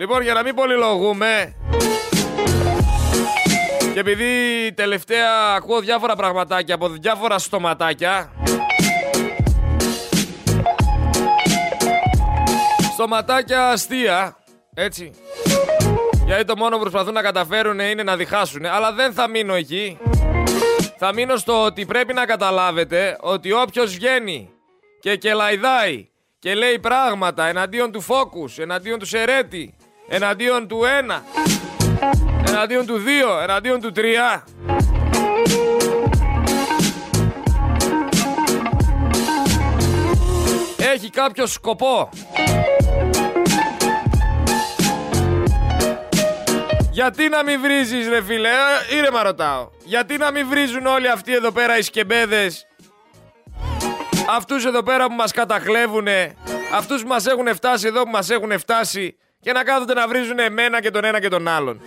Λοιπόν, για να μην πολυλογούμε και επειδή τελευταία ακούω διάφορα πραγματάκια από διάφορα στοματάκια Στοματάκια αστεία, έτσι Γιατί το μόνο που προσπαθούν να καταφέρουν είναι να διχάσουν Αλλά δεν θα μείνω εκεί. Θα μείνω στο ότι πρέπει να καταλάβετε Ότι όποιος βγαίνει και κελαϊδάει και λέει πράγματα εναντίον του Focus, εναντίον του Σερέτη, εναντίον του 1, εναντίον του 2, εναντίον του 3. Έχει κάποιο σκοπό. Γιατί να μην βρίζεις ρε φίλε, ε, ήρεμα ρωτάω. Γιατί να μην βρίζουν όλοι αυτοί εδώ πέρα οι σκεμπέδες; Αυτούς εδώ πέρα που μας κατακλέβουνε, αυτούς που μας έχουν φτάσει εδώ που μας έχουν φτάσει και να κάθονται να βρίζουν εμένα και τον ένα και τον άλλον.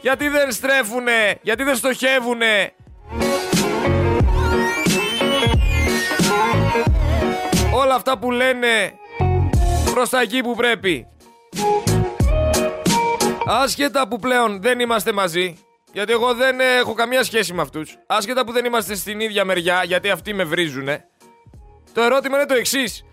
Γιατί δεν στρέφουνε, γιατί δεν στοχεύουνε. Όλα αυτά που λένε προς τα εκεί που πρέπει. Άσχετα που πλέον δεν είμαστε μαζί, γιατί εγώ δεν έχω καμία σχέση με αυτούς. Άσχετα που δεν είμαστε στην ίδια μεριά, γιατί αυτοί με βρίζουνε. Το ερώτημα είναι το εξής.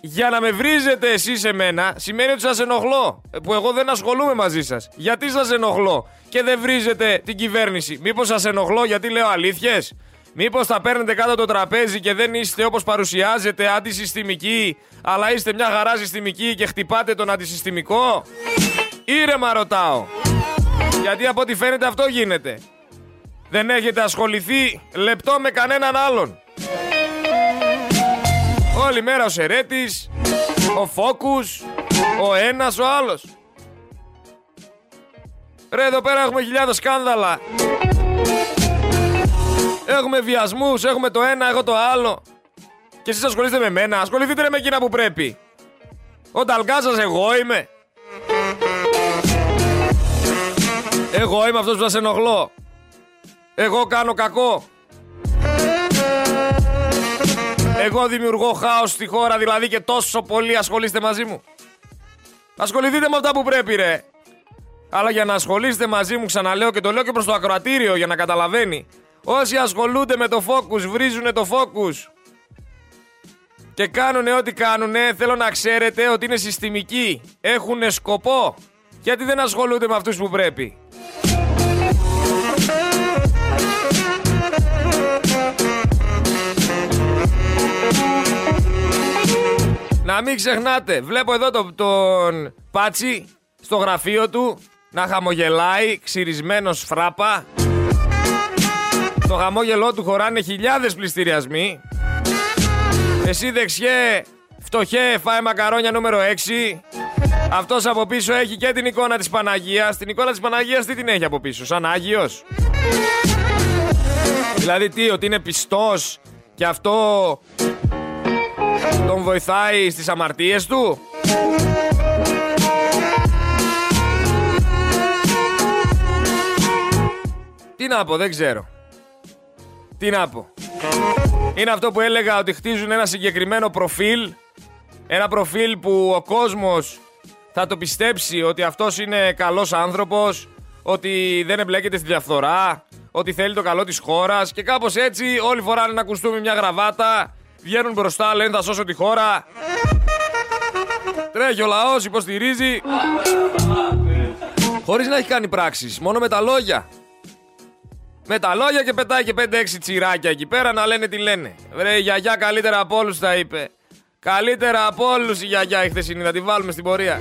Για να με βρίζετε εσείς εμένα σημαίνει ότι σας ενοχλώ. Ε, που εγώ δεν ασχολούμαι μαζί σας. Γιατί σας ενοχλώ και δεν βρίζετε την κυβέρνηση; Μήπως σας ενοχλώ γιατί λέω αλήθειες; Μήπως θα παίρνετε κάτω το τραπέζι και δεν είστε όπως παρουσιάζετε αντισυστημικοί, αλλά είστε μια χαρά συστημική και χτυπάτε τον αντισυστημικό; Ήρεμα ρωτάω. Γιατί από ό,τι φαίνεται αυτό γίνεται. Δεν έχετε ασχοληθεί λεπτό με κανέναν άλλον. Όλη μέρα ο Σερέτης, ο Φόκους, ο ένας, ο άλλος. Ρε εδώ πέρα έχουμε χιλιάδες σκάνδαλα. Έχουμε βιασμούς, έχουμε το ένα, έχω το άλλο. Και εσείς ασχολείστε με μένα, ασχοληθείτε με εκείνα που πρέπει. Ο Νταλγκάζας εγώ είμαι. Εγώ είμαι αυτός που σας ενοχλώ. Εγώ κάνω κακό. Εγώ δημιουργώ χάος στη χώρα, δηλαδή και τόσο πολύ ασχολείστε μαζί μου. Ασχοληθείτε με αυτά που πρέπει, ρε. Αλλά για να ασχολείστε μαζί μου, ξαναλέω και το λέω και προς το ακροατήριο για να καταλαβαίνει. Όσοι ασχολούνται με το focus, βρίζουν το focus. Και κάνουν ό,τι κάνουν, θέλω να ξέρετε ότι είναι συστημικοί. Έχουν σκοπό. Γιατί δεν ασχολούνται με αυτούς που πρέπει. Να μην ξεχνάτε, βλέπω εδώ τον, τον Πάτσι στο γραφείο του να χαμογελάει, ξυρισμένος φράπα. Το χαμόγελό του χωράνε χιλιάδες πληστηριασμοί. Εσύ δεξιέ, φτωχέ, φάει μακαρόνια νούμερο 6. Αυτός από πίσω έχει και την εικόνα της Παναγίας. Την εικόνα της Παναγίας τι την έχει από πίσω, σαν Άγιος; Δηλαδή τι, ότι είναι πιστός και αυτό τον βοηθάει στις αμαρτίες του; Τι να πω, δεν ξέρω. Τι να πω. Είναι αυτό που έλεγα ότι χτίζουν ένα συγκεκριμένο προφίλ. Ένα προφίλ που ο κόσμος θα το πιστέψει ότι αυτός είναι καλός άνθρωπος, ότι δεν εμπλέκεται στη διαφθορά, ότι θέλει το καλό της χώρας και κάπως έτσι όλοι φοράνε ένα κουστούμι μια γραβάτα Βγαίνουν μπροστά, λένε θα σώσω τη χώρα. Τρέχει ο λαός, υποστηρίζει. Χωρίς να έχει κάνει πράξεις, μόνο με τα λόγια. Με τα λόγια και πετάει και 5-6 τσιράκια εκεί πέρα να λένε τι λένε. Βρε, η γιαγιά καλύτερα από όλους τα είπε. Καλύτερα από όλους η γιαγιά η χθεσινή, να τη βάλουμε στην πορεία.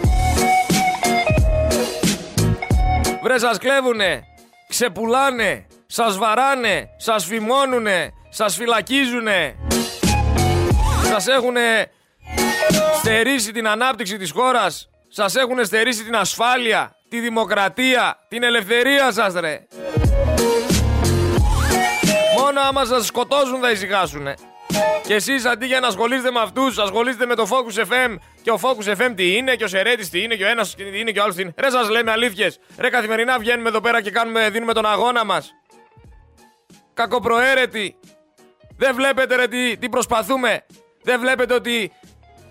Βρε, σας κλέβουνε, ξεπουλάνε, σας βαράνε, σας φημώνουνε, σας φυλακίζουνε. Σας έχουν στερήσει την ανάπτυξη της χώρας. Σας έχουν στερήσει την ασφάλεια, τη δημοκρατία, την ελευθερία σας ρε. Μόνο άμα σας σκοτώσουν θα ησυχάσουν. Και εσείς αντί για να ασχολείστε με αυτούς, ασχολείστε με το Focus FM και ο Focus FM τι είναι και ο Σερέτης τι είναι και ο ένας τι είναι και ο άλλος τι είναι. Ρε σας λέμε αλήθειες. Ρε καθημερινά βγαίνουμε εδώ πέρα και κάνουμε, δίνουμε τον αγώνα μας. Κακοπροαίρετοι. Δεν βλέπετε ρε τι, τι προσπαθούμε. Δεν βλέπετε ότι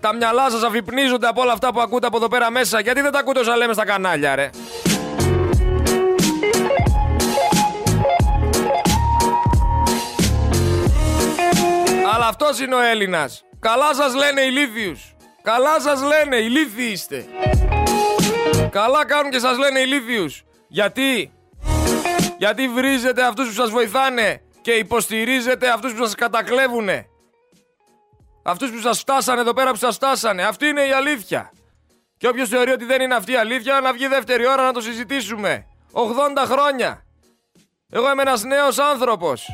Τα μυαλά σας αφυπνίζονται από όλα αυτά που ακούτε από εδώ πέρα μέσα; Γιατί δεν τα ακούτε όσα λέμε στα κανάλια, ρε; Αλλά αυτός είναι ο Έλληνας. Καλά σας λένε ηλίθιους. Καλά σας λένε, ηλίθιοι είστε. Καλά κάνουν και σας λένε ηλίθιους. Γιατί; Γιατί βρίζετε αυτούς που σας βοηθάνε και υποστηρίζετε αυτούς που σας κατακλέβουνε. Αυτούς που σας φτάσανε εδώ πέρα που σας φτάσανε. Αυτή είναι η αλήθεια. Και όποιος θεωρεί ότι δεν είναι αυτή η αλήθεια, να βγει δεύτερη ώρα να το συζητήσουμε. 80 χρόνια. Εγώ είμαι ένας νέος άνθρωπος.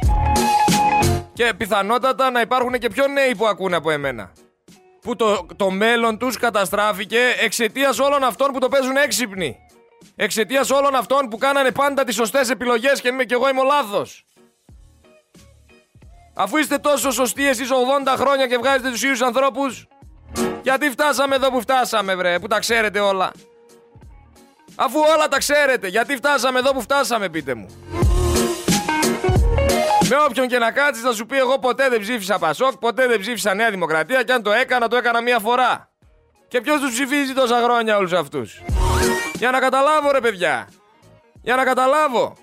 Και πιθανότατα να υπάρχουν και πιο νέοι που ακούνε από εμένα. Που το, το μέλλον τους καταστράφηκε εξαιτίας όλων αυτών που το παίζουν έξυπνοι. Εξαιτίας όλων αυτών που κάνανε πάντα τις σωστές επιλογές και, και εγώ είμαι ο λάθος. Αφού είστε τόσο σωστοί εσείς 80 χρόνια και βγάζετε τους ίδιους ανθρώπους, γιατί φτάσαμε εδώ που φτάσαμε βρε, που τα ξέρετε όλα. Αφού όλα τα ξέρετε, γιατί φτάσαμε εδώ που φτάσαμε πείτε μου. Με όποιον και να κάτσεις θα σου πει εγώ ποτέ δεν ψήφισα Πασόκ, ποτέ δεν ψήφισα Νέα Δημοκρατία και αν το έκανα το έκανα μία φορά. Και ποιος τους ψηφίζει τόσα χρόνια όλους αυτούς; Για να καταλάβω ρε παιδιά. Για να καταλάβω.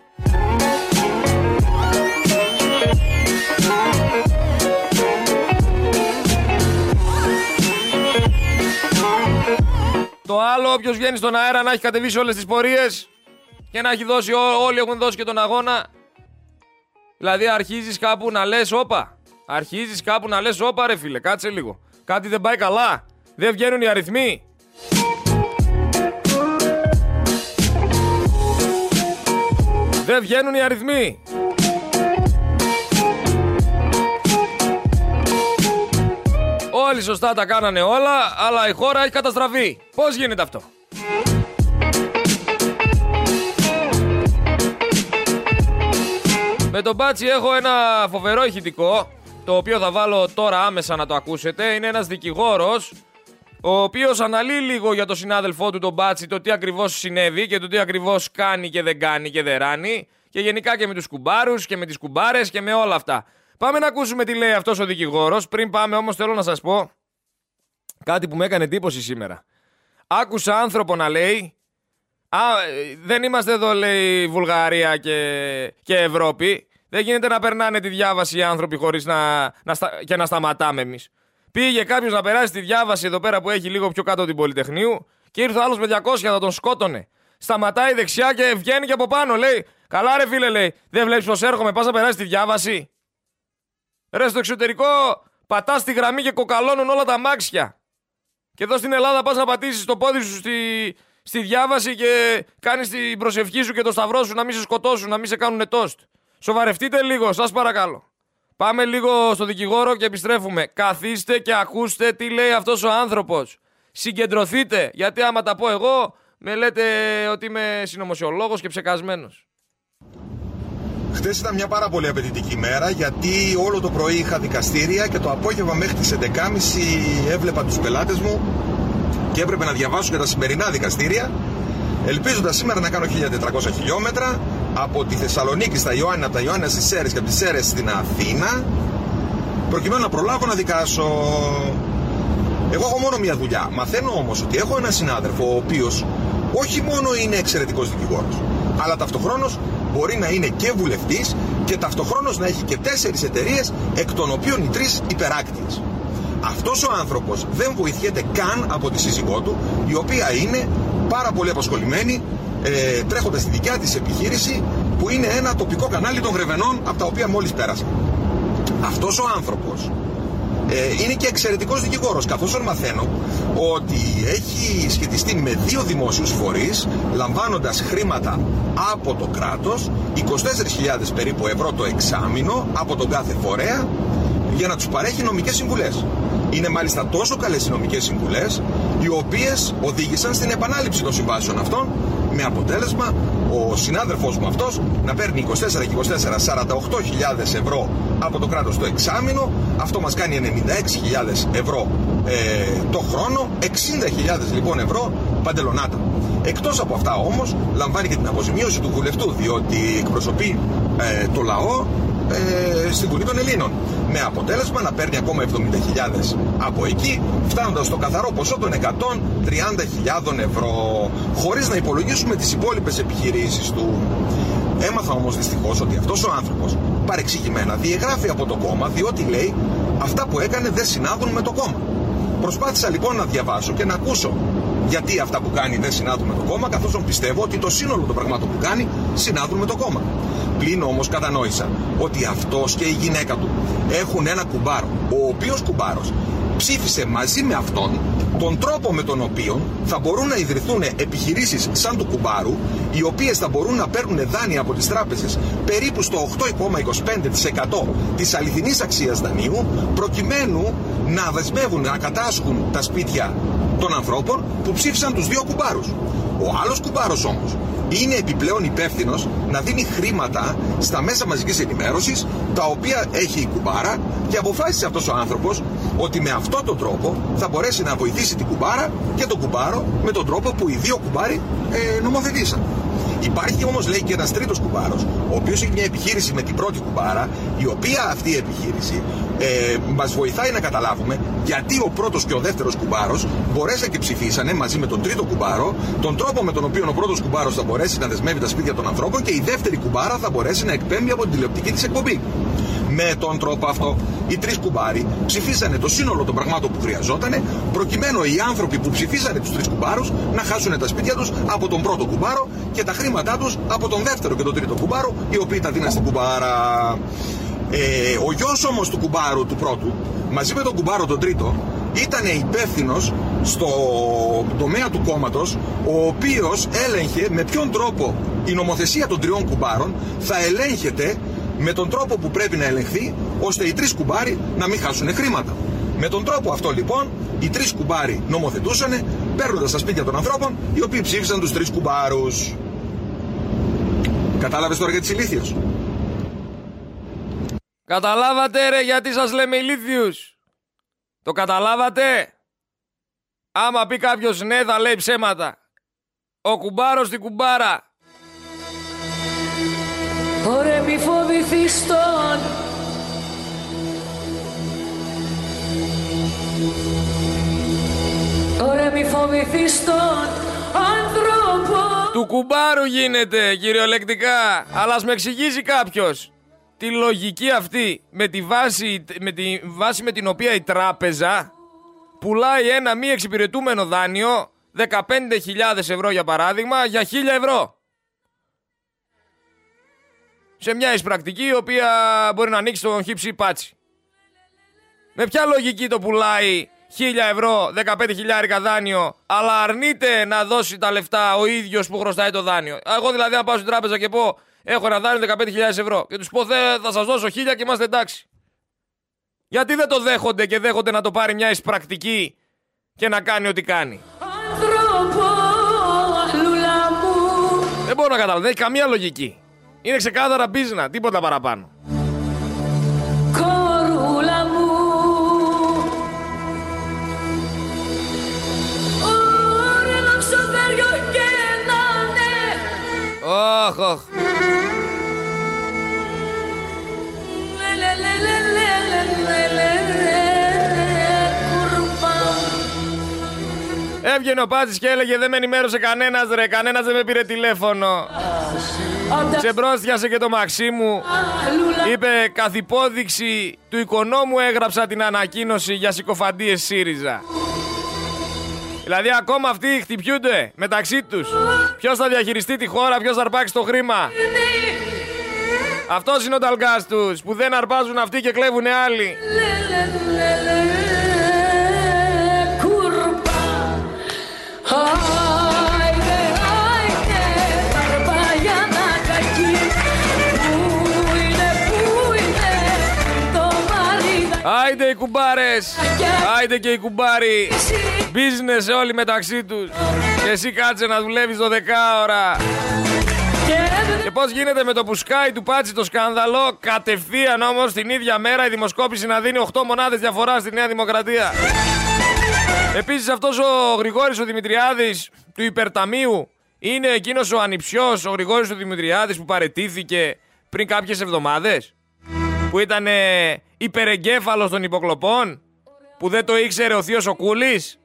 Το άλλο, όποιος βγαίνει στον αέρα να έχει κατεβεί σε όλες τις πορείες και να έχει δώσει, όλοι έχουν δώσει και τον αγώνα. Δηλαδή, αρχίζεις κάπου να λες, όπα. Αρχίζεις κάπου να λες, όπα, ρε φίλε, κάτσε λίγο. Κάτι δεν πάει καλά. Δεν βγαίνουν οι αριθμοί. Δεν βγαίνουν οι αριθμοί. Όλοι σωστά τα κάνανε όλα, αλλά η χώρα έχει καταστραφεί. Πώς γίνεται αυτό; Με τον Μπάτσι έχω ένα φοβερό ηχητικό, το οποίο θα βάλω τώρα άμεσα να το ακούσετε. Είναι ένας δικηγόρος, ο οποίος αναλύει λίγο για τον συνάδελφό του τον Μπάτσι το τι ακριβώς συνέβη και το τι ακριβώς κάνει και δεν κάνει και δεν ράνει. Και γενικά και με τους κουμπάρους και με τις κουμπάρες και με όλα αυτά. Πάμε να ακούσουμε τι λέει αυτός ο δικηγόρος. Πριν πάμε όμως θέλω να σας πω κάτι που με έκανε εντύπωση σήμερα. Άκουσα άνθρωπο να λέει Α, δεν είμαστε εδώ λέει Βουλγαρία και, και Ευρώπη. Δεν γίνεται να περνάνε τη διάβαση οι άνθρωποι χωρίς να, να και να σταματάμε εμείς. Πήγε κάποιος να περάσει τη διάβαση εδώ πέρα που έχει λίγο πιο κάτω την Πολυτεχνείου και ήρθε άλλος με 200 θα τον σκότωνε. Σταματάει δεξιά και βγαίνει και από πάνω. Λέει: Καλά, ρε φίλε, λέει: Δεν βλέπεις πως έρχομαι, πας να περάσεις τη διάβαση. Ρε στο εξωτερικό πατάς τη γραμμή και κοκαλώνουν όλα τα μάξια. Και εδώ στην Ελλάδα πας να πατήσεις το πόδι σου στη, στη διάβαση και κάνεις την προσευχή σου και το σταυρό σου να μην σε σκοτώσουν, να μην σε κάνουν τόστ. Σοβαρευτείτε λίγο, σας παρακαλώ. Πάμε λίγο στο δικηγόρο και επιστρέφουμε. Καθίστε και ακούστε τι λέει αυτός ο άνθρωπος. Συγκεντρωθείτε, γιατί άμα τα πω εγώ, με λέτε ότι είμαι συνωμοσιολόγος και ψεκασμένος. Χθες ήταν μια πάρα πολύ απαιτητική μέρα γιατί όλο το πρωί είχα δικαστήρια και το απόγευμα μέχρι τις 11.30 έβλεπα τους πελάτες μου και έπρεπε να διαβάσω για τα σημερινά δικαστήρια ελπίζοντας σήμερα να κάνω 1400 χιλιόμετρα από τη Θεσσαλονίκη στα Ιωάννα, από τα Ιωάννα στις Σέρες και από τις Σέρες στην Αθήνα προκειμένου να προλάβω να δικάσω. Εγώ έχω μόνο μια δουλειά. Μαθαίνω όμως ότι έχω έναν συνάδελφο ο οποίος όχι μόνο είναι εξαιρετικός δικηγόρος αλλά ταυτοχρόνως μπορεί να είναι και βουλευτής και ταυτοχρόνως να έχει και τέσσερις εταιρείες εκ των οποίων οι τρεις υπεράκτιες. Αυτός ο άνθρωπος δεν βοηθιέται καν από τη σύζυγό του η οποία είναι πάρα πολύ απασχολημένη ε, τρέχοντας στη δικιά της επιχείρηση που είναι ένα τοπικό κανάλι των Γρεβενών από τα οποία μόλις πέρασα. Αυτός ο άνθρωπος ε, είναι και εξαιρετικός δικηγόρος καθώς μαθαίνω ότι έχει σχετιστεί με δύο δημόσιους φορείς λαμβάνοντας χρήματα από το κράτος 24.000 περίπου ευρώ το εξάμεινο από τον κάθε φορέα για να τους παρέχει νομικές συμβουλές. Είναι μάλιστα τόσο καλές οι νομικές συμβουλές οι οποίες οδήγησαν στην επανάληψη των συμβάσεων αυτών με αποτέλεσμα ο συνάδελφός μου αυτός να παίρνει 24 και 24 48.000 ευρώ από το κράτος το εξάμεινο. Αυτό μας κάνει 96.000 ευρώ ε, το χρόνο. 60.000 λοιπόν ευρώ παντελονάτα. Εκτός από αυτά όμως λαμβάνει και την αποζημίωση του βουλευτού διότι εκπροσωπεί ε, το λαό ε, στην Βουλή των Ελλήνων. Με αποτέλεσμα να παίρνει ακόμα 70.000 από εκεί, φτάνοντας στο καθαρό ποσό των 130.000 ευρώ, χωρίς να υπολογίσουμε τις υπόλοιπες επιχειρήσεις του. Έμαθα όμως δυστυχώς ότι αυτός ο άνθρωπος παρεξηγημένα διαγράφει από το κόμμα διότι λέει αυτά που έκανε δεν συνάδουν με το κόμμα. Προσπάθησα λοιπόν να διαβάσω και να ακούσω γιατί αυτά που κάνει δεν συνάδουν με το κόμμα, καθώς πιστεύω ότι το σύνολο των πραγμάτων που κάνει συνάδουν με το κόμμα. Πλην όμως κατανόησα ότι αυτός και η γυναίκα του έχουν ένα κουμπάρο, ο οποίος κουμπάρος ψήφισε μαζί με αυτόν τον τρόπο με τον οποίο θα μπορούν να ιδρυθούν επιχειρήσεις σαν του κουμπάρου οι οποίες θα μπορούν να παίρνουν δάνεια από τις τράπεζες περίπου στο 8,25% της αληθινής αξίας δανείου προκειμένου να δεσμεύουν να κατάσχουν τα σπίτια των ανθρώπων που ψήφισαν τους δύο κουμπάρους. Ο άλλος κουμπάρος όμως είναι επιπλέον υπεύθυνος να δίνει χρήματα στα μέσα μαζικής ενημέρωσης τα οποία έχει η κουμπάρα και αποφάσισε αυτός ο άνθρωπος ότι με αυτόν τον τρόπο θα μπορέσει να βοηθήσει την κουμπάρα και τον κουμπάρο με τον τρόπο που οι δύο κουμπάροι ε, νομοθετήσαν. Υπάρχει όμως, λέει, και ένας τρίτος κουμπάρος, ο οποίος έχει μια επιχείρηση με την πρώτη κουμπάρα, η οποία αυτή η επιχείρηση ε, μας βοηθάει να καταλάβουμε γιατί ο πρώτος και ο δεύτερος κουμπάρος μπορέσαν και ψηφίσανε μαζί με τον τρίτο κουμπάρο τον τρόπο με τον οποίο ο πρώτος κουμπάρος θα μπορέσει να δεσμεύει τα σπίτια των ανθρώπων και η δεύτερη κουμπάρα θα μπορέσει να εκπέμπει από την τηλεοπτική της εκπομπή. Με τον τρόπο αυτό, οι τρεις κουμπάροι ψηφίσανε το σύνολο των πραγμάτων που χρειαζόταν, προκειμένου οι άνθρωποι που ψηφίσανε τους τρεις κουμπάρους να χάσουν τα σπίτια τους από τον πρώτο κουμπάρο και τα χρήματά τους από τον δεύτερο και τον τρίτο κουμπάρο, οι οποίοι τα δίναν στην κουμπάρα. Ε, ο γιος όμως του κουμπάρου του πρώτου, μαζί με τον κουμπάρο τον τρίτο, ήταν υπεύθυνος στο τομέα του κόμματος, ο οποίος έλεγχε με ποιον τρόπο η νομοθεσία των τριών κουμπάρων θα ελέγχεται με τον τρόπο που πρέπει να ελεγχθεί, ώστε οι τρεις κουμπάροι να μην χάσουν χρήματα. Με τον τρόπο αυτό λοιπόν, οι τρεις κουμπάροι νομοθετούσαν, παίρνοντας τα σπίτια των ανθρώπων, οι οποίοι ψήφισαν τους τρεις κουμπάρους. Κατάλαβες τώρα για τι ηλίθιε. Καταλάβατε ρε γιατί σας λέμε ηλίθιους; Το καταλάβατε; Άμα πει κάποιος ναι θα λέει ψέματα. Ο κουμπάρος στην κουμπάρα. Ωρε μη φοβηθείς τον Ωρε μη φοβηθείς τον άνθρωπο Του κουμπάρου γίνεται κυριολεκτικά. Αλλά ας με εξηγήσει κάποιος τη λογική αυτή με τη βάση με, τη βάση με την οποία η τράπεζα πουλάει ένα μη εξυπηρετούμενο δάνειο 15.000 ευρώ για παράδειγμα για 1.000 ευρώ. Σε μια εισπρακτική η οποία μπορεί να ανοίξει τον χύψη πάτσι. Με ποια λογική το πουλάει 1.000 ευρώ, 15 χιλιάρικα δάνειο, αλλά αρνείται να δώσει τα λεφτά ο ίδιος που χρωστάει το δάνειο. Εγώ δηλαδή να πάω στην τράπεζα και πω Έχω ένα δάνειο 15.000 ευρώ. Και τους πω θα σας δώσω χίλια και είμαστε εντάξει. Γιατί δεν το δέχονται και δέχονται να το πάρει μια εισπρακτική και να κάνει ό,τι κάνει. Άνθρωπο, λουλά μου Δεν μπορώ να καταλάβω. Δεν έχει καμία λογική. Είναι ξεκάθαρα business, τίποτα παραπάνω. Κορούλα μου Ωρε να ξοδέριο και να ναι Όχ, όχ. Έβγαινε ο Πάτσης και έλεγε δεν με ενημέρωσε κανένας ρε, κανένας δεν με πήρε τηλέφωνο. Αντα- Ξεμπρόστιασε και το μαξί μου. Λουλά Είπε καθ' υπόδειξη του οικονόμου έγραψα την ανακοίνωση για συκοφαντίες ΣΥΡΙΖΑ. Δηλαδή ακόμα αυτοί χτυπιούνται μεταξύ τους. Ποιος θα διαχειριστεί τη χώρα, ποιος θα αρπάξει το χρήμα. Αυτός είναι ο ταλγκάς τους που δεν αρπάζουν αυτοί και κλέβουν άλλοι. Άιντε, άιντε Μπαρμπαγιάνα κακή Πού είναι, πού είναι Το μαρίδα; Άιντε οι κουμπάρες, άιντε και οι κουμπάροι. Business όλοι μεταξύ τους. Και εσύ κάτσε να δουλεύεις 12 ώρα. Και πώς γίνεται με το που σκάει του πάτσι το σκάνδαλο, κατευθείαν όμως την ίδια μέρα η δημοσκόπηση να δίνει 8 μονάδες διαφορά στη Νέα Δημοκρατία. Επίσης αυτός ο Γρηγόρης ο Δημητριάδης του Υπερταμείου είναι εκείνος ο ανιψιός ο Γρηγόρης ο Δημητριάδης που παρετήθηκε πριν κάποιες εβδομάδες. που ήταν υπερεγκέφαλος των υποκλοπών, που δεν το ήξερε ο θείος ο Κούλης.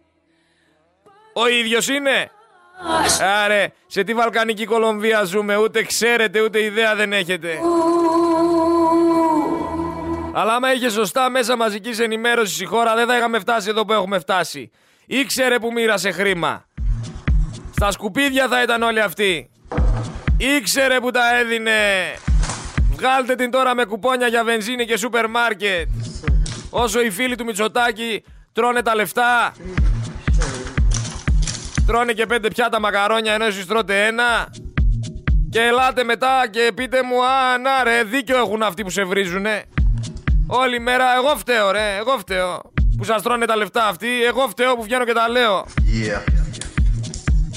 Ο ίδιος είναι. Άρε, σε τι Βαλκανική Κολομβία ζούμε, ούτε ξέρετε, ούτε ιδέα δεν έχετε. Αλλά άμα είχε σωστά μέσα μαζικής ενημέρωσης η χώρα, δεν θα είχαμε φτάσει εδώ που έχουμε φτάσει. Ήξερε που μοίρασε χρήμα. Στα σκουπίδια θα ήταν όλοι αυτοί. Ήξερε που τα έδινε. Βγάλτε την τώρα με κουπόνια για βενζίνη και σούπερ μάρκετ. Όσο οι φίλοι του Μητσοτάκη τρώνε τα λεφτά. Τρώνε και πέντε πιάτα μακαρόνια ενώ εσείς τρώτε ένα. Και ελάτε μετά και πείτε μου, α, να ρε, δίκιο έχουν αυτοί που σε βρίζουνε. Όλη μέρα εγώ φταίω ρε, εγώ φταίω. Που σας τρώνε τα λεφτά αυτοί, εγώ φταίω που βγαίνω και τα λέω.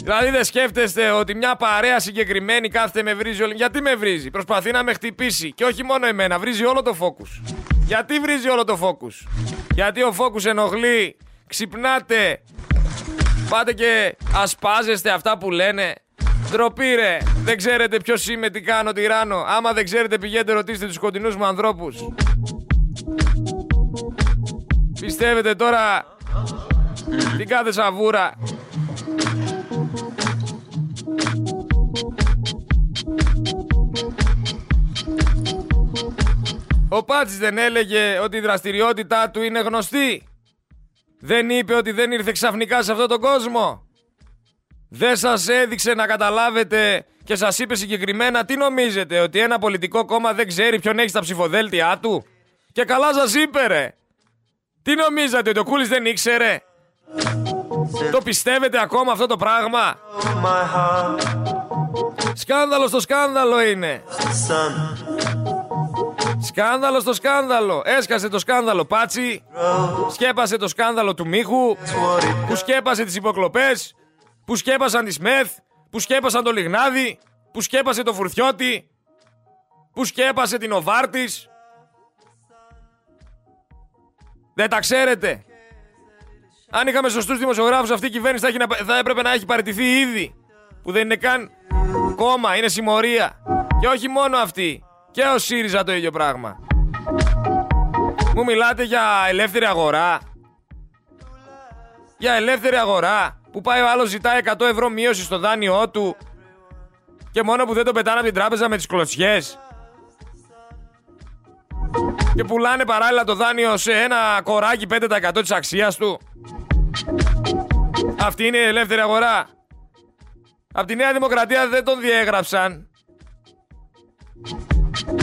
Δηλαδή δεν σκέφτεστε ότι μια παρέα συγκεκριμένη κάθεται με βρίζει όλη. Γιατί με βρίζει, προσπαθεί να με χτυπήσει. Και όχι μόνο εμένα, βρίζει όλο το φόκους. Γιατί βρίζει όλο το φόκους. Γιατί ο φόκους ενοχλεί, ξυπνάτε, πάτε και ασπάζεστε αυτά που λένε. Ντροπή ρε, δεν ξέρετε ποιος είμαι, τι κάνω, τι ράνω. Άμα δεν ξέρετε πηγαίνετε ρωτήστε τους κοντινούς μου ανθρώπους. Πιστεύετε τώρα την κάθε σαβούρα Ο Πάτσης δεν έλεγε ότι η δραστηριότητά του είναι γνωστή. Δεν είπε ότι δεν ήρθε ξαφνικά σε αυτόν τον κόσμο. Δεν σας έδειξε να καταλάβετε και σας είπε συγκεκριμένα τι νομίζετε, ότι ένα πολιτικό κόμμα δεν ξέρει ποιον έχει στα ψηφοδέλτια του. Και καλά σας είπε ρε. Τι νομίζατε, ότι ο Κούλης δεν ήξερε; Το πιστεύετε ακόμα αυτό το πράγμα; Σκάνδαλο στο σκάνδαλο είναι. Σκάνδαλο στο σκάνδαλο. Έσκασε το σκάνδαλο Πάτσι. Σκέπασε το σκάνδαλο του Μίχου. Που σκέπασε τις υποκλοπές. Που σκέπασαν τη Σμεθ. Που σκέπασαν το Λιγνάδι. Που σκέπασε το Φουρθιώτη. Που σκέπασε την Οβάρτης. Δεν τα ξέρετε. Αν είχαμε σωστούς δημοσιογράφους αυτή η κυβέρνηση θα, έχει να- θα έπρεπε να έχει παραιτηθεί ήδη. Που δεν είναι καν κόμμα, είναι συμμορία. Και όχι μόνο αυτή. Και ο ΣΥΡΙΖΑ το ίδιο πράγμα. Μου μιλάτε για ελεύθερη αγορά. Για ελεύθερη αγορά. Που πάει ο άλλος ζητάει 100 ευρώ μείωση στο δάνειό του. Και μόνο που δεν το πετάνε από την τράπεζα με τις κλωτσιές. Και πουλάνε παράλληλα το δάνειο σε ένα κοράκι 5% της αξίας του. Αυτή είναι η ελεύθερη αγορά. Απ' τη Νέα Δημοκρατία δεν τον διέγραψαν.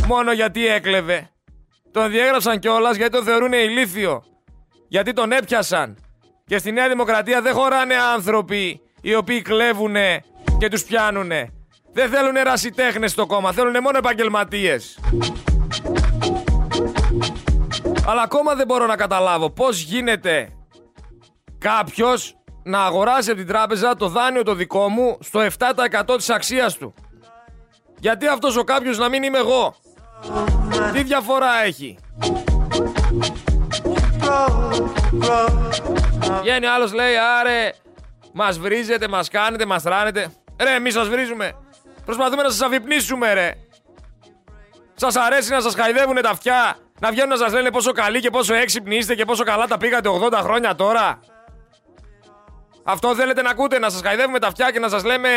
Μόνο γιατί έκλεβε. Τον διέγραψαν κιόλας γιατί τον θεωρούν ηλίθιο. Γιατί τον έπιασαν. Και στη Νέα Δημοκρατία δεν χωράνε άνθρωποι οι οποίοι κλέβουνε και τους πιάνουνε. Δεν θέλουν ερασιτέχνες στο κόμμα, θέλουν μόνο επαγγελματίες. Αλλά ακόμα δεν μπορώ να καταλάβω πώς γίνεται κάποιος να αγοράσει από την τράπεζα το δάνειο το δικό μου στο 7% της αξίας του. Γιατί αυτός ο κάποιος να μην είμαι εγώ. Τι διαφορά έχει. Βγαίνει ο άλλος λέει άρε μας βρίζετε, μας κάνετε, μας ράνετε. Ρε εμείς σας βρίζουμε. Προσπαθούμε να σας αφυπνίσουμε ρε. Σας αρέσει να σας χαϊδεύουνε τα αυτιά. Να βγαίνουν να σας λένε πόσο καλοί και πόσο έξυπνοι είστε και πόσο καλά τα πήγατε 80 χρόνια τώρα. Αυτό θέλετε να ακούτε, να σας χαϊδεύουμε τα αυτιά και να σας λέμε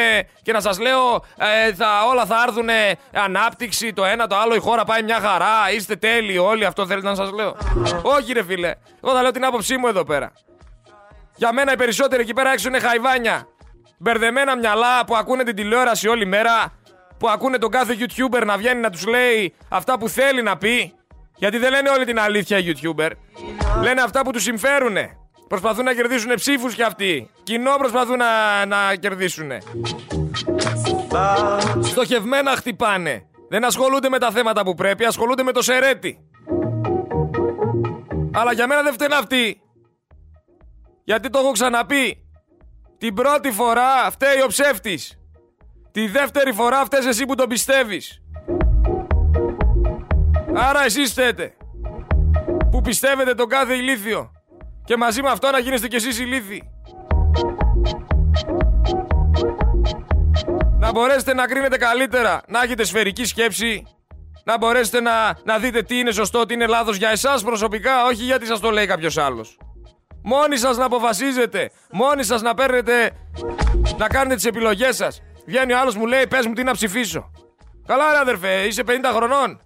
και να σας λέω ε, θα, όλα θα έρθουν ανάπτυξη, το ένα το άλλο, η χώρα πάει μια χαρά, είστε τέλειοι όλοι, αυτό θέλετε να σας λέω. Όχι ρε φίλε, εγώ θα λέω την άποψή μου εδώ πέρα. Για μένα οι περισσότεροι εκεί πέρα έξω είναι χαϊβάνια. Μπερδεμένα μυαλά που ακούνε την τηλεόραση όλη μέρα, που ακούνε τον κάθε YouTuber να βγαίνει να τους λέει αυτά που θέλει να πει. Γιατί δεν λένε όλη την αλήθεια οι YouTuber. Λένε αυτά που τους συμφέρουνε. Προσπαθούν να κερδίσουν ψήφους κι αυτοί. Κοινό προσπαθούν να, να κερδίσουν. Στοχευμένα χτυπάνε. Δεν ασχολούνται με τα θέματα που πρέπει, ασχολούνται με το σερέτι. Αλλά για μένα δεν φταίνε αυτοί. Γιατί το έχω ξαναπεί. Την πρώτη φορά φταίει ο ψεύτης. Τη δεύτερη φορά φταίς εσύ που τον πιστεύεις. Άρα εσείς φταίτε. Που πιστεύετε τον κάθε ηλίθιο. Και μαζί με αυτό να γίνεστε κι εσείς ηλίθιοι. Να μπορέσετε να κρίνετε καλύτερα. Να έχετε σφαιρική σκέψη. Να μπορέσετε να, να δείτε τι είναι σωστό, τι είναι λάθος για εσάς προσωπικά, όχι γιατί σας το λέει κάποιος άλλος. Μόνοι σας να αποφασίζετε. Μόνοι σας να παίρνετε, να κάνετε τις επιλογές σας. Βγαίνει ο άλλος μου λέει, πες μου τι να ψηφίσω. Καλά ρε αδερφέ, είσαι 50 χρονών.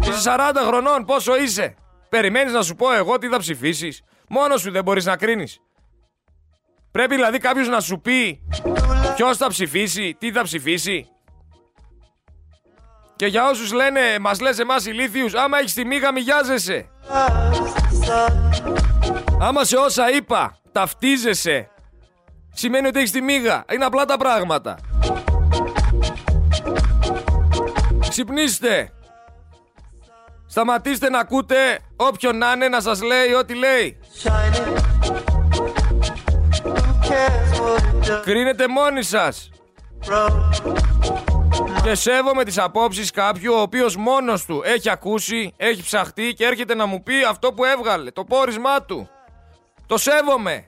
Είσαι 40 χρονών, πόσο είσαι; Περιμένεις να σου πω εγώ τι θα ψηφίσεις. Μόνος σου δεν μπορείς να κρίνεις. Πρέπει δηλαδή κάποιος να σου πει ποιος θα ψηφίσει, τι θα ψηφίσει. Και για όσους λένε, μας λες εμάς ηλίθιους, άμα έχεις τη μίγα μοιάζεσαι. Άμα σε όσα είπα ταυτίζεσαι, σημαίνει ότι έχεις τη μίγα. Είναι απλά τα πράγματα. Ξυπνήστε. Σταματήστε να ακούτε όποιον να είναι να σας λέει ό,τι λέει. Κρίνετε μόνοι σας. Και σέβομαι τις απόψεις κάποιου ο οποίος μόνος του έχει ακούσει, έχει ψαχτεί και έρχεται να μου πει αυτό που έβγαλε, το πόρισμά του. Το σέβομαι.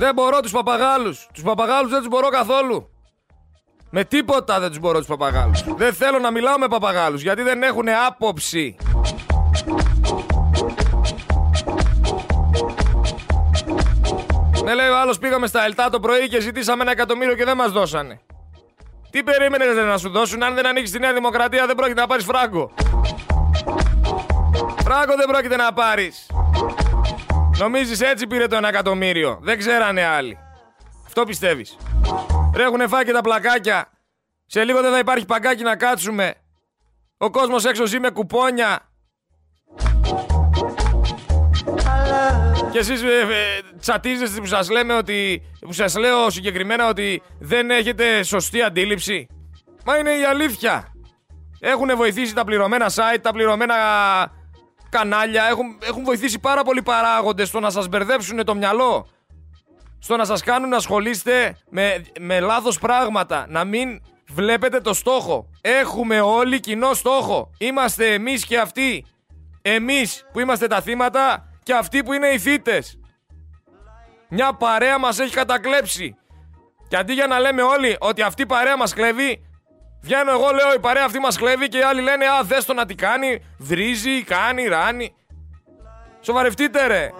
Δεν μπορώ τους παπαγάλους. Τους παπαγάλους δεν τους μπορώ καθόλου. Με τίποτα δεν τους μπορώ τους παπαγάλους. Δεν θέλω να μιλάω με παπαγάλους γιατί δεν έχουν άποψη. Με λέει ο άλλος πήγαμε στα Ελτά το πρωί και ζητήσαμε ένα εκατομμύριο και δεν μας δώσανε. Τι περίμενες να σου δώσουν, αν δεν ανοίξεις τη Νέα Δημοκρατία δεν πρόκειται να πάρεις φράγκο. Φράγκο δεν πρόκειται να πάρεις. Νομίζεις έτσι πήρε το ένα εκατομμύριο. Δεν ξέρανε άλλοι. Αυτό πιστεύεις. Ρέχουνε φάει και τα πλακάκια. Σε λίγο δεν θα υπάρχει παγκάκι να κάτσουμε. Ο κόσμος έξω ζει με κουπόνια. Και εσείς ε, ε, τσατίζεστε που σας λέμε ότι... Που σας λέω συγκεκριμένα ότι δεν έχετε σωστή αντίληψη. Μα είναι η αλήθεια. Έχουν βοηθήσει τα πληρωμένα site, τα πληρωμένα κανάλια. Έχουν, έχουν βοηθήσει πάρα πολλοί παράγοντες στο να σας μπερδέψουν το μυαλό. Στο να σας κάνουν να ασχολείστε με, με λάθος πράγματα. Να μην βλέπετε το στόχο. Έχουμε όλοι κοινό στόχο. Είμαστε εμείς και αυτοί. Εμείς που είμαστε τα θύματα και αυτοί που είναι οι θύτες. Μια παρέα μας έχει κατακλέψει. Και αντί για να λέμε όλοι ότι αυτή η παρέα μας κλέβει, βγαίνω εγώ λέω η παρέα αυτή μας κλέβει και οι άλλοι λένε α δες το να τι κάνει, βρίζει, κάνει, ράνει. Σοβαρευτείτε ρε.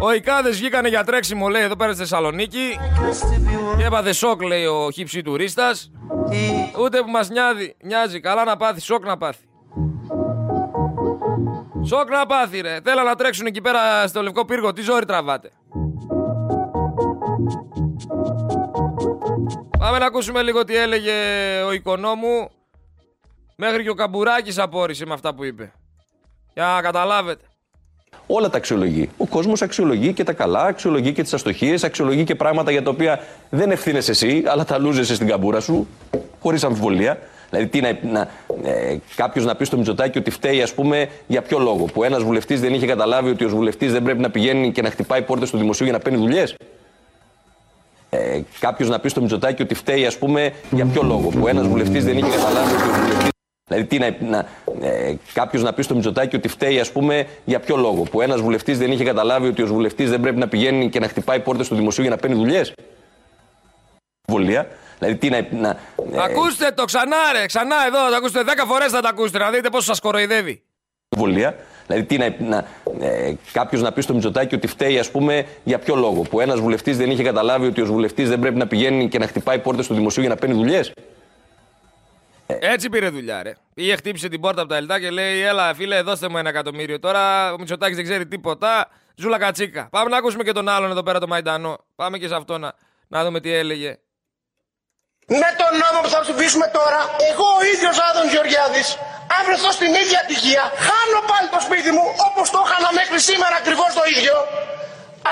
Ο Ικάδες βγήκανε για τρέξιμο λέει εδώ πέρα στη Θεσσαλονίκη και έπαθε σοκ λέει ο χύψη τουρίστας. Ούτε που μας νοιάζει, νοιάζει καλά να πάθει, σοκ να πάθει. Σοκ να πάθει ρε. Θέλω να τρέξουν εκεί πέρα στο Λευκό Πύργο. Τι ζόρι τραβάτε. Πάμε να ακούσουμε λίγο τι έλεγε ο οικονόμου. Μέχρι και ο Καμπουράκης απόρρισε με αυτά που είπε. Για να καταλάβετε. Όλα τα αξιολογεί. Ο κόσμος αξιολογεί και τα καλά, αξιολογεί και τις αστοχίες, αξιολογεί και πράγματα για τα οποία δεν ευθύνεσαι εσύ, αλλά τα λούζεσαι στην καμπούρα σου, χωρίς αμφιβολία. Δηλαδή, τι να, να, ε, κάποιος να πει στο Μητσοτάκι ότι φταίει, ας πούμε, για ποιο λόγο. Που ένας βουλευτής δεν είχε καταλάβει ότι ο βουλευτής δεν πρέπει να πηγαίνει και να χτυπάει πόρτες του δημοσίου για να παίρνει δουλειές. Ε, κάποιος να πει στο Μητσοτάκι ότι φταίει, ας πούμε, για ποιο λόγο. Που ένας βουλευτής δεν είχε καταλάβει ότι ο βουλευτή. Δηλαδή, τι να, να, ε, κάποιος να πει στο Μητσοτάκι ότι φταίει, ας πούμε, για ποιο λόγο. Που ένας βουλευτής δεν είχε καταλάβει ότι ο βουλευτής δεν πρέπει να πηγαίνει και να χτυπάει πόρτες του δημοσίου για να παίρνει δουλειές. Βολία. Δηλαδή τι να. να ε... Ακούστε το ξανά, ρε, ξανά εδώ. Το ακούστε 10 φορές θα το ακούσετε, να δείτε πόσο σας κοροϊδεύει. Βολία. Δηλαδή τι να. να ε, Κάποιος να πει στο Μητσοτάκι ότι φταίει, ας πούμε, για ποιο λόγο; Που ένας βουλευτής δεν είχε καταλάβει ότι ο βουλευτής δεν πρέπει να πηγαίνει και να χτυπάει πόρτες του δημοσίου για να παίρνει δουλειές; Έτσι πήρε δουλειά, ρε. Πήγε, χτύπησε την πόρτα από τα Ελτά και λέει: Έλα, φίλε, δώστε μου ένα εκατομμύριο. Τώρα ο Μητσοτάκης δεν ξέρει τίποτα. Ζούλα κατσίκα. Πάμε να ακούσουμε και τον άλλον εδώ πέρα, το Μαϊντανό. Πάμε και σε αυτό να, να δούμε τι έλεγε. Με τον νόμο που θα ψηφίσουμε τώρα, εγώ ο ίδιος Άδων Γεωργιάδης, αν βρεθώ στην ίδια ατυχία, χάνω πάλι το σπίτι μου, όπως το είχα μέχρι σήμερα ακριβώς το ίδιο,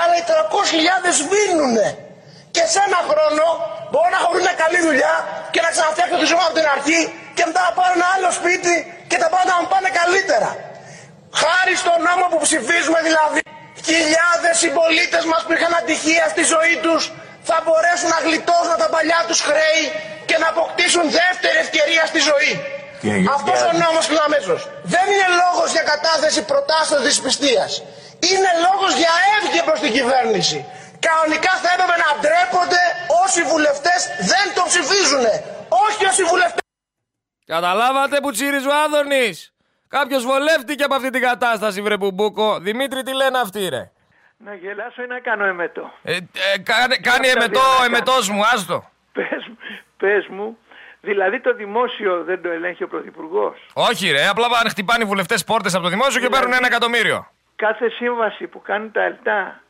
αλλά οι 300.000 σβήνουνε. Και σε ένα χρόνο μπορώ να έχω μια καλή δουλειά και να ξαναφτιάξω τη ζωή από την αρχή και μετά να πάρω ένα άλλο σπίτι και τα πάντα να μου πάνε καλύτερα. Χάρη στον νόμο που ψηφίζουμε δηλαδή, χιλιάδες συμπολίτες μας που είχαν ατυχία στη ζωή τους θα μπορέσουν να γλιτώσουν τα παλιά τους χρέη και να αποκτήσουν δεύτερη ευκαιρία στη ζωή. Αυτός ο νόμος αμέσως δεν είναι λόγος για κατάθεση προτάσεων δυσπιστίας. Είναι λόγος για έβγε προς την κυβέρνηση. Κανονικά θα έπρεπε να ντρέπονται όσοι βουλευτές δεν το ψηφίζουν. Όχι όσοι βουλευτές. Καταλάβατε που τσίριζε ο Άδωνης; Κάποιος βολεύτηκε από αυτή την κατάσταση, βρε Μπουμπούκο. Δημήτρη, τι λένε αυτοί, ρε; Να γελάσω ή να κάνω εμετό. Ε, ε, κάνε, κάνει Αυτά εμετό, δεν θα εμετός μου, άστο. Πες, πες μου, δηλαδή το δημόσιο δεν το ελέγχει ο Πρωθυπουργός; Όχι, ρε, απλά πάνε χτυπάνε οι βουλευτές πόρτες από το δημόσιο και παίρνουν ένα εκατομμύριο. Κάθε σύμβαση που κάνει τα ΕΛΤΑ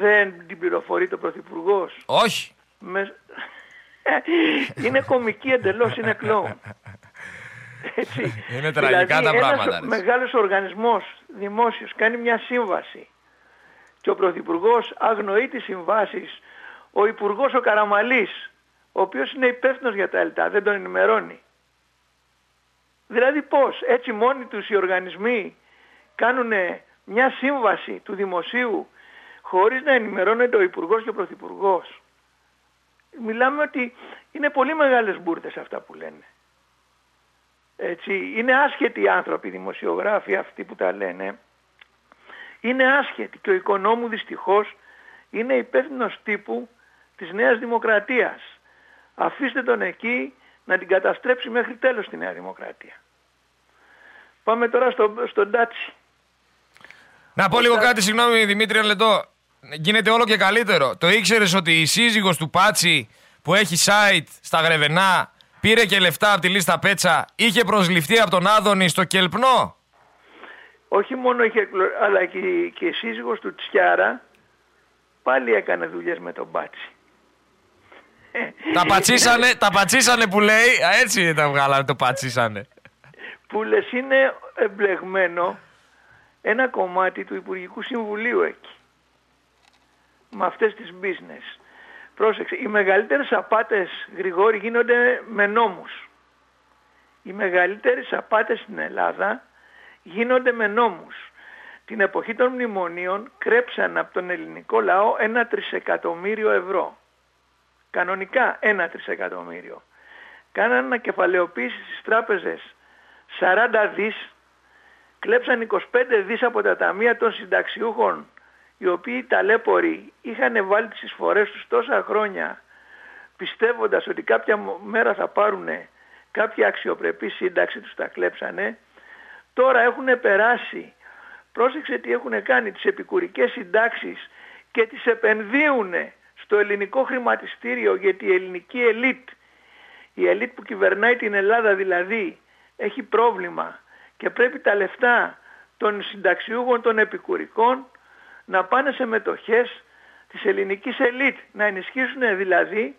δεν την πληροφορεί το Πρωθυπουργός; Όχι. Με... είναι κομική εντελώς, είναι κλόουν. Έτσι. Είναι τραγικά δηλαδή, τα πράγματα, Ένας ρε. μεγάλος οργανισμός δημόσιος κάνει μια σύμβαση και ο Πρωθυπουργός αγνοεί τις συμβάσεις. Ο Υπουργός ο Καραμαλής, ο οποίος είναι υπεύθυνος για τα ΕΛΤΑ, δεν τον ενημερώνει. Δηλαδή πώς, έτσι μόνοι τους οι οργανισμοί κάνουν μια σύμβαση του δημοσίου χωρίς να ενημερώνεται ο Υπουργός και ο Πρωθυπουργός. Μιλάμε ότι είναι πολύ μεγάλες μπουρδες αυτά που λένε. Έτσι, είναι άσχετοι οι άνθρωποι, οι δημοσιογράφοι αυτοί που τα λένε. Είναι άσχετοι και ο οικονόμου δυστυχώς είναι υπεύθυνος τύπου της Νέας Δημοκρατίας. Αφήστε τον εκεί να την καταστρέψει μέχρι τέλος τη Νέα Δημοκρατία. Πάμε τώρα στο, στον Τάτσι. Να πω λίγο κάτι, συγγνώμη Δημήτρη, ένα λεπτό. Γίνεται όλο και καλύτερο. Το ήξερες ότι η σύζυγος του Πάτσι που έχει site στα Γρεβενά πήρε και λεφτά από τη λίστα Πέτσα, είχε προσληφθεί από τον Άδωνη στο Κελπνό; Όχι μόνο είχε, εκλο- αλλά και, η- και η σύζυγος του Τσιάρα πάλι έκανε δουλειές με τον Πάτσι. Τα πατσίσανε, τα πατσίσανε που λέει. Α, Έτσι τα βγάλανε, το πατσίσανε. που λες είναι εμπλεγμένο ένα κομμάτι του Υπουργικού Συμβουλίου εκεί. Με αυτές τις business. Πρόσεξε, οι μεγαλύτερες απάτες, Γρηγόρη, γίνονται με νόμους. Οι μεγαλύτερες απάτες στην Ελλάδα γίνονται με νόμους. Την εποχή των μνημονίων κρέψαν από τον ελληνικό λαό ένα τρισεκατομμύριο ευρώ. Κανονικά ένα τρισεκατομμύριο. Κάναν ανακεφαλαιοποίηση στις τράπεζες 40 δις, κλέψαν 25 δις από τα ταμεία των συνταξιούχων, οι οποίοι ταλέποροι είχαν βάλει τις εισφορές τους τόσα χρόνια, πιστεύοντας ότι κάποια μ- μέρα θα πάρουν κάποια αξιοπρεπή σύνταξη τους τα κλέψανε, τώρα έχουν περάσει, πρόσεξε τι έχουν κάνει, τις επικουρικές συντάξεις και τις επενδύουν στο ελληνικό χρηματιστήριο γιατί η ελληνική ελίτ η ελίτ που κυβερνάει την Ελλάδα δηλαδή έχει πρόβλημα και πρέπει τα λεφτά των συνταξιούχων των επικουρικών να πάνε σε μετοχές της ελληνικής ελίτ. Να ενισχύσουν δηλαδή,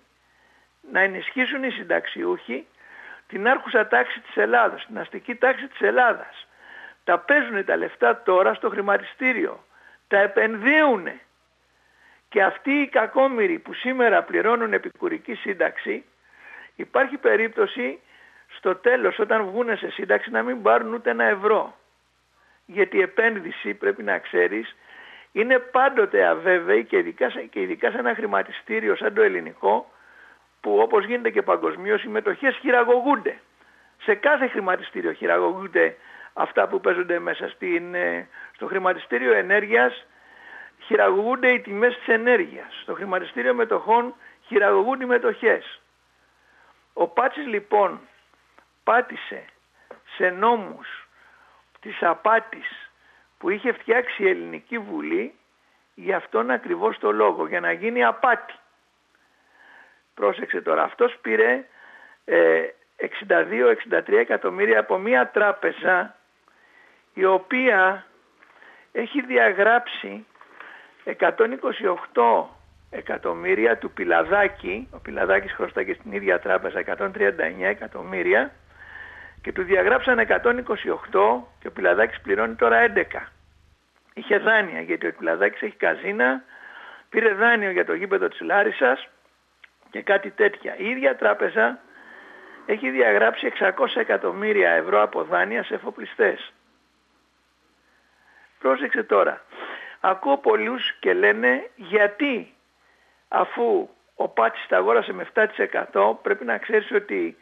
να ενισχύσουν οι συνταξιούχοι την άρχουσα τάξη της Ελλάδας, την αστική τάξη της Ελλάδας. Τα παίζουν τα λεφτά τώρα στο χρηματιστήριο. Τα επενδύουν. Και αυτοί οι κακόμοιροι που σήμερα πληρώνουν επικουρική σύνταξη υπάρχει περίπτωση στο τέλος όταν βγουν σε σύνταξη να μην πάρουν ούτε ένα ευρώ. Γιατί η επένδυση πρέπει να ξέρεις είναι πάντοτε αβέβαιη και ειδικά, σε- και ειδικά σε ένα χρηματιστήριο σαν το ελληνικό που όπως γίνεται και παγκοσμίως οι μετοχές χειραγωγούνται. Σε κάθε χρηματιστήριο χειραγωγούνται αυτά που παίζονται μέσα στην, ε, στο χρηματιστήριο ενέργειας χειραγωγούνται οι τιμές της ενέργειας. Στο χρηματιστήριο μετοχών χειραγωγούνται οι μετοχές. Ο Πάτσης λοιπόν πάτησε σε νόμους της απάτης που είχε φτιάξει η Ελληνική Βουλή για αυτόν ακριβώς το λόγο, για να γίνει απάτη. Πρόσεξε τώρα, αυτός πήρε ε, 62-63 εκατομμύρια από μία τράπεζα η οποία έχει διαγράψει 128 εκατομμύρια του Πιλαδάκη, ο Πιλαδάκης χρωστά στην ίδια τράπεζα 139 εκατομμύρια και του διαγράψαν 128 και ο Πιλαδάκης πληρώνει τώρα 11. Είχε δάνεια γιατί ο Πιλαδάκης έχει καζίνα, πήρε δάνειο για το γήπεδο της Λάρισας και κάτι τέτοια. Η ίδια τράπεζα έχει διαγράψει 600 εκατομμύρια ευρώ από δάνεια σε εφοπλιστές. Πρόσεξε τώρα. Ακούω πολλούς και λένε γιατί αφού ο Πάτσης τα αγόρασε με 7% πρέπει να ξέρεις ότι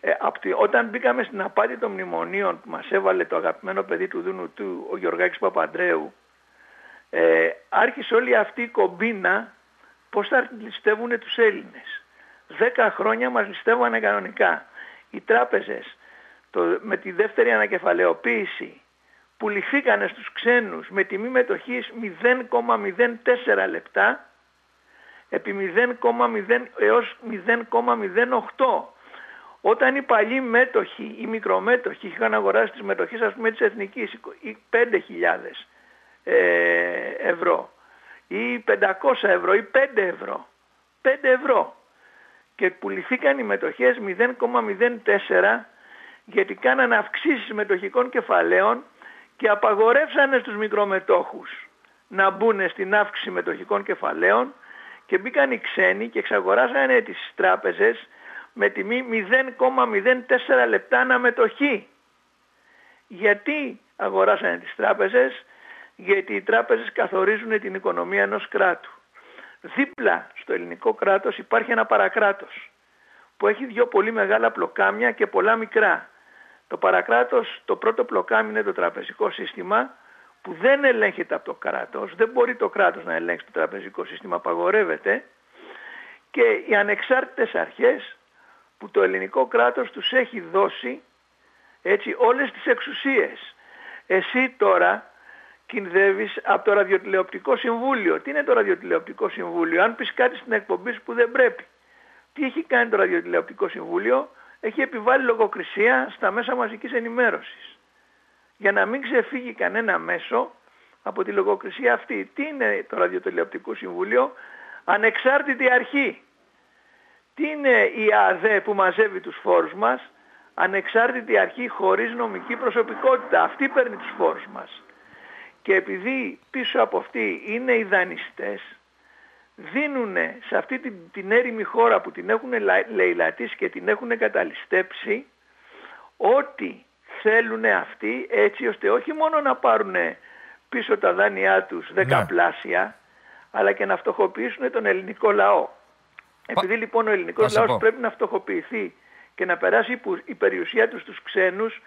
Ε, απ' τη- όταν μπήκαμε στην απάτη των μνημονίων που μας έβαλε το αγαπημένο παιδί του Δούνου του, ο Γιωργάκης Παπαντρέου, ε, άρχισε όλη αυτή η κομπίνα πώς θα ληστεύουν τους Έλληνες. Δέκα χρόνια μας ληστεύανε κανονικά. Οι τράπεζες το, με τη δεύτερη ανακεφαλαιοποίηση πουληθήκανε στους ξένους με τιμή μετοχής 0,04 λεπτά επί 0,0 έως 0,08. Όταν οι παλιοί μέτοχοι, οι μικρομέτοχοι είχαν αγοράσει τις μετοχές ας πούμε της Εθνικής ή 5.000 ε, ευρώ ή 500 ευρώ ή 5 ευρώ. 5 ευρώ. Και πουληθήκαν οι μετοχές 0,04 γιατί κάνανε αυξήσεις μετοχικών κεφαλαίων και απαγορεύσανε στους μικρομετόχους να μπουν στην αύξηση μετοχικών κεφαλαίων και μπήκαν οι ξένοι και εξαγοράσανε τις τράπεζες με τιμή 0,04 λεπτά αναμετοχή. Γιατί αγοράσανε τις τράπεζες, γιατί οι τράπεζες καθορίζουν την οικονομία ενός κράτου. Δίπλα στο ελληνικό κράτος υπάρχει ένα παρακράτος που έχει δύο πολύ μεγάλα πλοκάμια και πολλά μικρά. Το παρακράτος, το πρώτο πλοκάμι είναι το τραπεζικό σύστημα που δεν ελέγχεται από το κράτος, δεν μπορεί το κράτος να ελέγξει το τραπεζικό σύστημα, απαγορεύεται και οι ανεξάρτητες αρχές που το ελληνικό κράτος τους έχει δώσει έτσι όλες τις εξουσίες. Εσύ τώρα κινδεύεις από το ραδιοτηλεοπτικό συμβούλιο. Τι είναι το ραδιοτηλεοπτικό συμβούλιο, αν πεις κάτι στην εκπομπή σου που δεν πρέπει. Τι έχει κάνει το ραδιοτηλεοπτικό συμβούλιο, έχει επιβάλει λογοκρισία στα μέσα μαζικής ενημέρωσης. Για να μην ξεφύγει κανένα μέσο από τη λογοκρισία αυτή. Τι είναι το ραδιοτηλεοπτικό συμβούλιο, ανεξάρτητη αρχή. Τι είναι η ΑΔΕ που μαζεύει τους φόρους μας, ανεξάρτητη αρχή χωρίς νομική προσωπικότητα. Αυτή παίρνει τους φόρους μας. Και επειδή πίσω από αυτή είναι οι δανειστές, δίνουν σε αυτή την, την έρημη χώρα που την έχουν λα- λαιλατήσει και την έχουν καταλυστέψει ό,τι θέλουν αυτοί έτσι ώστε όχι μόνο να πάρουν πίσω τα δάνειά τους δεκαπλάσια αλλά και να φτωχοποιήσουν τον ελληνικό λαό. Επειδή λοιπόν ο θα ελληνικός σε λαός πω. πρέπει να φτωχοποιηθεί και να περάσει η που- η περιουσία τους στους ξένους,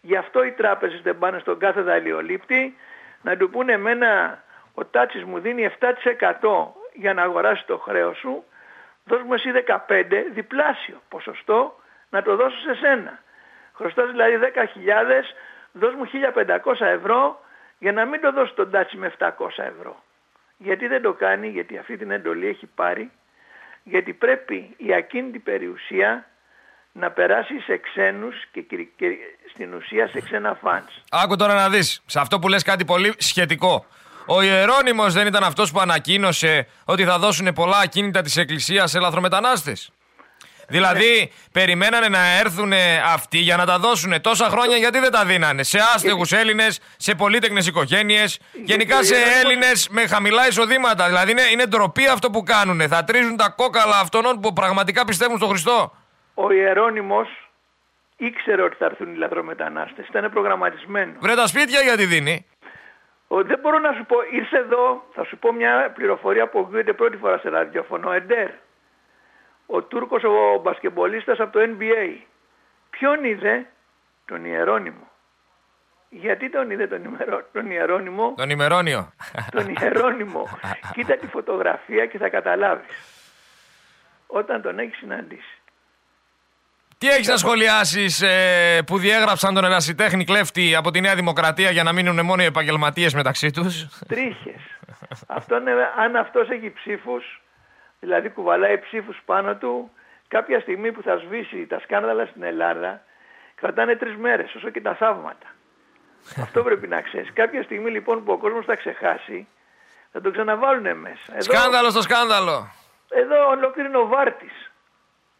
γι' αυτό οι τράπεζες δεν πάνε στον κάθε δαλειολήπτη να του πούνε εμένα ο Τάτσης μου δίνει 7% για να αγοράσεις το χρέος σου, δώσ' μου εσύ 15 διπλάσιο ποσοστό να το δώσω σε σένα. Χρωστάς δηλαδή 10.000, δώσ' μου 1.500 ευρώ για να μην το δώσει τον Τάτσι με 700 ευρώ. Γιατί δεν το κάνει, γιατί αυτή την εντολή έχει πάρει, γιατί πρέπει η ακίνητη περιουσία να περάσει σε ξένους και, κυρι- και στην ουσία σε ξένα φαντς. Άκου τώρα να δεις. Σε αυτό που λες κάτι πολύ σχετικό. Ο Ιερώνυμος δεν ήταν αυτός που ανακοίνωσε ότι θα δώσουν πολλά ακίνητα της Εκκλησίας σε λαθρομετανάστες; Δηλαδή, περιμένανε να έρθουν αυτοί για να τα δώσουν τόσα χρόνια γιατί δεν τα δίνανε. Σε άστεγους Έλληνες, σε πολύτεκνες οικογένειες, γενικά σε ο Ιερώνυμος- Έλληνες με χαμηλά εισοδήματα. Δηλαδή, είναι, είναι ντροπή αυτό που κάνουν. Θα τρίζουν τα κόκαλα αυτών που πραγματικά πιστεύουν στον Χριστό. Ο Ιερώνυμος ήξερε ότι θα έρθουν οι λαθρομετανάστες, ήταν προγραμματισμένο. Βρε τα σπίτια γιατί δίνει. Ο, δεν μπορώ να σου πω, ήρθε εδώ, θα σου πω μια πληροφορία που ακούγεται πρώτη φορά σε ραδιοφωνό, Εντέρ. Ο Τούρκος ο μπασκεμπολίστας από το NBA. Ποιον είδε, τον Ιερώνυμο. Γιατί τον είδε τον, ημερό, τον Ιερώνυμο, Τον ημερώνιο. τον Ιερώνυμο. Κοίτα τη φωτογραφία και θα καταλάβεις. Όταν τον έχεις συναντήσει. Τι έχεις να σχολιάσεις ε, που διέγραψαν τον ερασιτέχνη κλέφτη από τη Νέα Δημοκρατία για να μείνουν μόνο οι επαγγελματίες μεταξύ τους; τρίχες. Αυτό είναι, αν αυτός έχει ψήφους, δηλαδή κουβαλάει ψήφους πάνω του, κάποια στιγμή που θα σβήσει τα σκάνδαλα στην Ελλάδα, κρατάνε τρεις μέρες, όσο και τα θαύματα. Αυτό πρέπει να ξέρεις. Κάποια στιγμή λοιπόν που ο κόσμος θα ξεχάσει, θα τον ξαναβάλουν μέσα. Εδώ, Σκάνδαλο στο σκάνδαλο. εδώ ολόκληρη Νοβάρτης,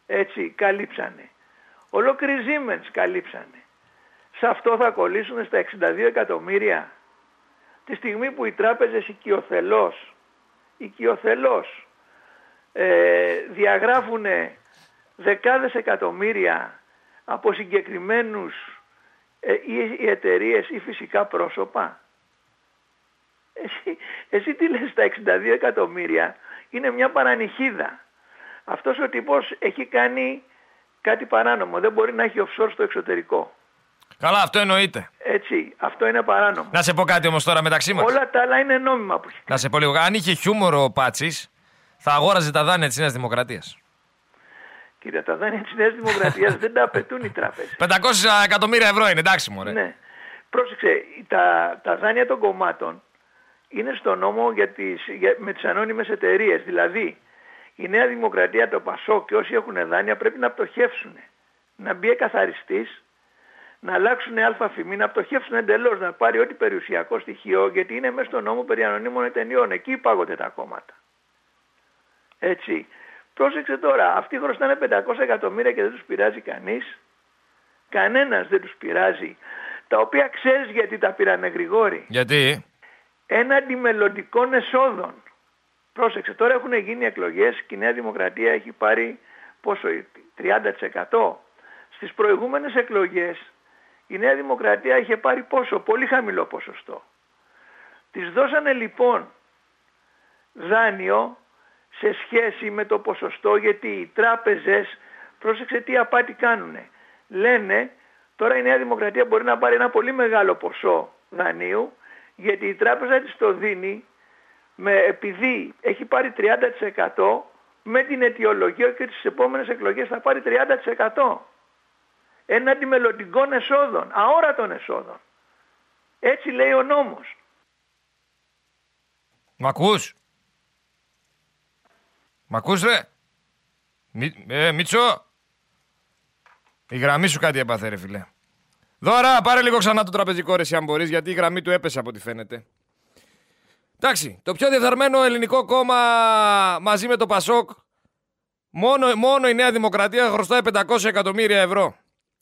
έτσι, καλύψανε. Ολόκληρη Siemens καλύψανε. Σε αυτό θα κολλήσουν στα 62 εκατομμύρια τη στιγμή που οι τράπεζες οικειοθελώς, οικειοθελώς ε, διαγράφουν δεκάδες εκατομμύρια από συγκεκριμένους ε, ή, ή εταιρείες ή φυσικά πρόσωπα. Εσύ, εσύ τι λες τα 62 εκατομμύρια είναι μια παρανυχίδα. Αυτός ο τύπος έχει κάνει κάτι παράνομο. Δεν μπορεί να έχει offshore στο εξωτερικό. Καλά, αυτό εννοείται. Έτσι, αυτό είναι παράνομο. Να σε πω κάτι όμως τώρα μεταξύ μας. Όλα τα άλλα είναι νόμιμα που έχει. Να σε πω λίγο. Αν είχε χιούμορο ο Πάτσης, θα αγόραζε τα δάνεια της Νέας Δημοκρατίας. Κύριε, τα δάνεια της Νέας Δημοκρατίας δεν τα απαιτούν οι τράπεζες. 500 εκατομμύρια ευρώ είναι, εντάξει μου. Ναι. Πρόσεξε, τα, τα δάνεια των κομμάτων είναι στο νόμο για τις, για, με τις ανώνυμες εταιρείες. Δηλαδή, η Νέα Δημοκρατία, το ΠΑΣΟ και όσοι έχουν δάνεια πρέπει να πτωχεύσουν. Να μπει εκαθαριστής, να αλλάξουν αλφαφημή, να πτωχεύσουν εντελώς, να πάρει ό,τι περιουσιακό στοιχείο, γιατί είναι μέσα στο νόμο περί ανωνύμων εταιρεών. Εκεί υπάγονται τα κόμματα. Έτσι. Πρόσεξε τώρα, αυτοί χρωστάνε 500 εκατομμύρια και δεν τους πειράζει κανείς. Κανένας δεν τους πειράζει. Τα οποία ξέρεις γιατί τα πήρανε Γρηγόρη. Γιατί; Έναντι μελλοντικών εσόδων. Πρόσεξε, τώρα έχουν γίνει εκλογές και η Νέα Δημοκρατία έχει πάρει πόσο, 30%. Στις προηγούμενες εκλογές η Νέα Δημοκρατία είχε πάρει πόσο, πολύ χαμηλό ποσοστό. Τις δώσανε λοιπόν δάνειο σε σχέση με το ποσοστό γιατί οι τράπεζες, πρόσεξε τι απάτη κάνουνε. Λένε τώρα η Νέα Δημοκρατία μπορεί να πάρει ένα πολύ μεγάλο ποσό δανείου γιατί η τράπεζα της το δίνει με, επειδή έχει πάρει 30% με την αιτιολογία και τις επόμενες εκλογές θα πάρει 30% έναντι μελλοντικών εσόδων, αόρατων εσόδων. Έτσι λέει ο νόμος. Μ' ακούς; Μ' ακούς ρε; Μι, ε, Μίτσο; Η γραμμή σου κάτι έπαθε ρε φίλε. Δώρα, πάρε λίγο ξανά το τραπεζικό ρε αν μπορείς, γιατί η γραμμή του έπεσε από ό,τι φαίνεται. Εντάξει, το πιο διεφθαρμένο ελληνικό κόμμα μαζί με το Πασόκ, μόνο, μόνο η Νέα Δημοκρατία χρωστάει 500 εκατομμύρια ευρώ.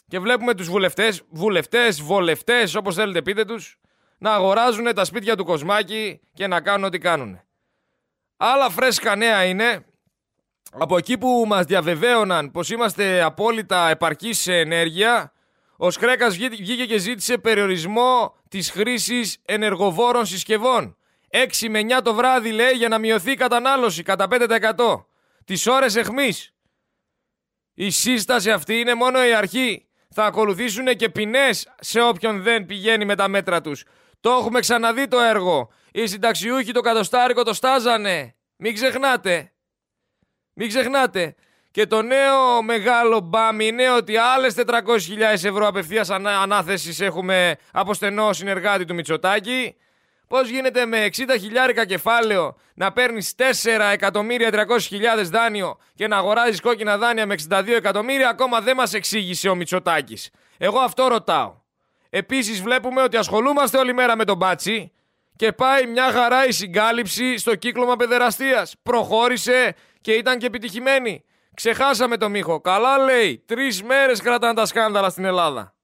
Και βλέπουμε τους βουλευτές, βουλευτές, βολευτές, όπως θέλετε πείτε τους, να αγοράζουν τα σπίτια του Κοσμάκη και να κάνουν ό,τι κάνουν. Άλλα φρέσκα νέα είναι από εκεί που μας διαβεβαίωναν πως είμαστε απόλυτα επαρκείς σε ενέργεια, ο Σκρέκας βγήκε και ζήτησε περιορισμό της χρήσης ενεργοβόρων συσκευών. 6 με 9 το βράδυ λέει για να μειωθεί η κατανάλωση κατά 5%. Τις ώρες εχμής. Η σύσταση αυτή είναι μόνο η αρχή. Θα ακολουθήσουν και ποινές σε όποιον δεν πηγαίνει με τα μέτρα τους. Το έχουμε ξαναδεί το έργο. Οι συνταξιούχοι το κατοστάρικο το στάζανε. Μην ξεχνάτε. Μην ξεχνάτε. Και το νέο μεγάλο μπαμ είναι ότι άλλες 400.000 ευρώ απευθείας ανάθεσης έχουμε από στενό συνεργάτη του Μητσοτάκη. Πώς γίνεται με 60 χιλιάρικα κεφάλαιο να παίρνεις 4.300.000 δάνειο και να αγοράζεις κόκκινα δάνεια με 62 εκατομμύρια, ακόμα δεν μας εξήγησε ο Μητσοτάκης. Εγώ αυτό ρωτάω. Επίσης βλέπουμε ότι ασχολούμαστε όλη μέρα με τον μπάτσι και πάει μια χαρά η συγκάλυψη στο κύκλωμα παιδεραστίας. Προχώρησε και ήταν και επιτυχημένη. Ξεχάσαμε το Μίχο. Καλά λέει. Τρεις μέρες κρατάνε τα σκάνδαλα στην Ελλάδα.